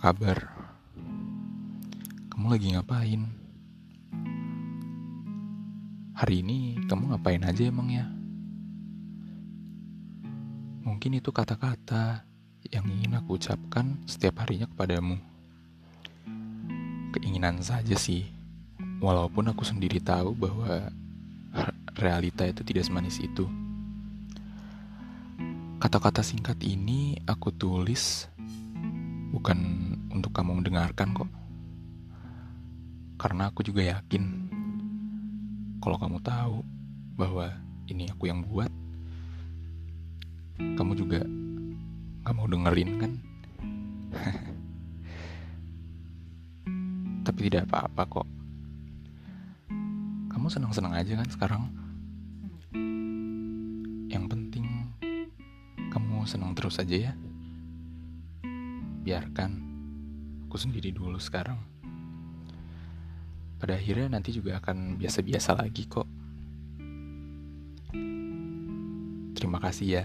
kabar? Kamu lagi ngapain? Hari ini kamu ngapain aja emang ya? Mungkin itu kata-kata yang ingin aku ucapkan setiap harinya kepadamu. Keinginan saja sih, walaupun aku sendiri tahu bahwa realita itu tidak semanis itu. Kata-kata singkat ini aku tulis bukan untuk kamu mendengarkan kok. Karena aku juga yakin kalau kamu tahu bahwa ini aku yang buat, kamu juga gak mau dengerin kan? Tapi tidak apa-apa kok. Kamu senang-senang aja kan sekarang? Yang penting kamu senang terus aja ya. Biarkan. Aku sendiri dulu sekarang. Pada akhirnya nanti juga akan biasa-biasa lagi kok. Terima kasih ya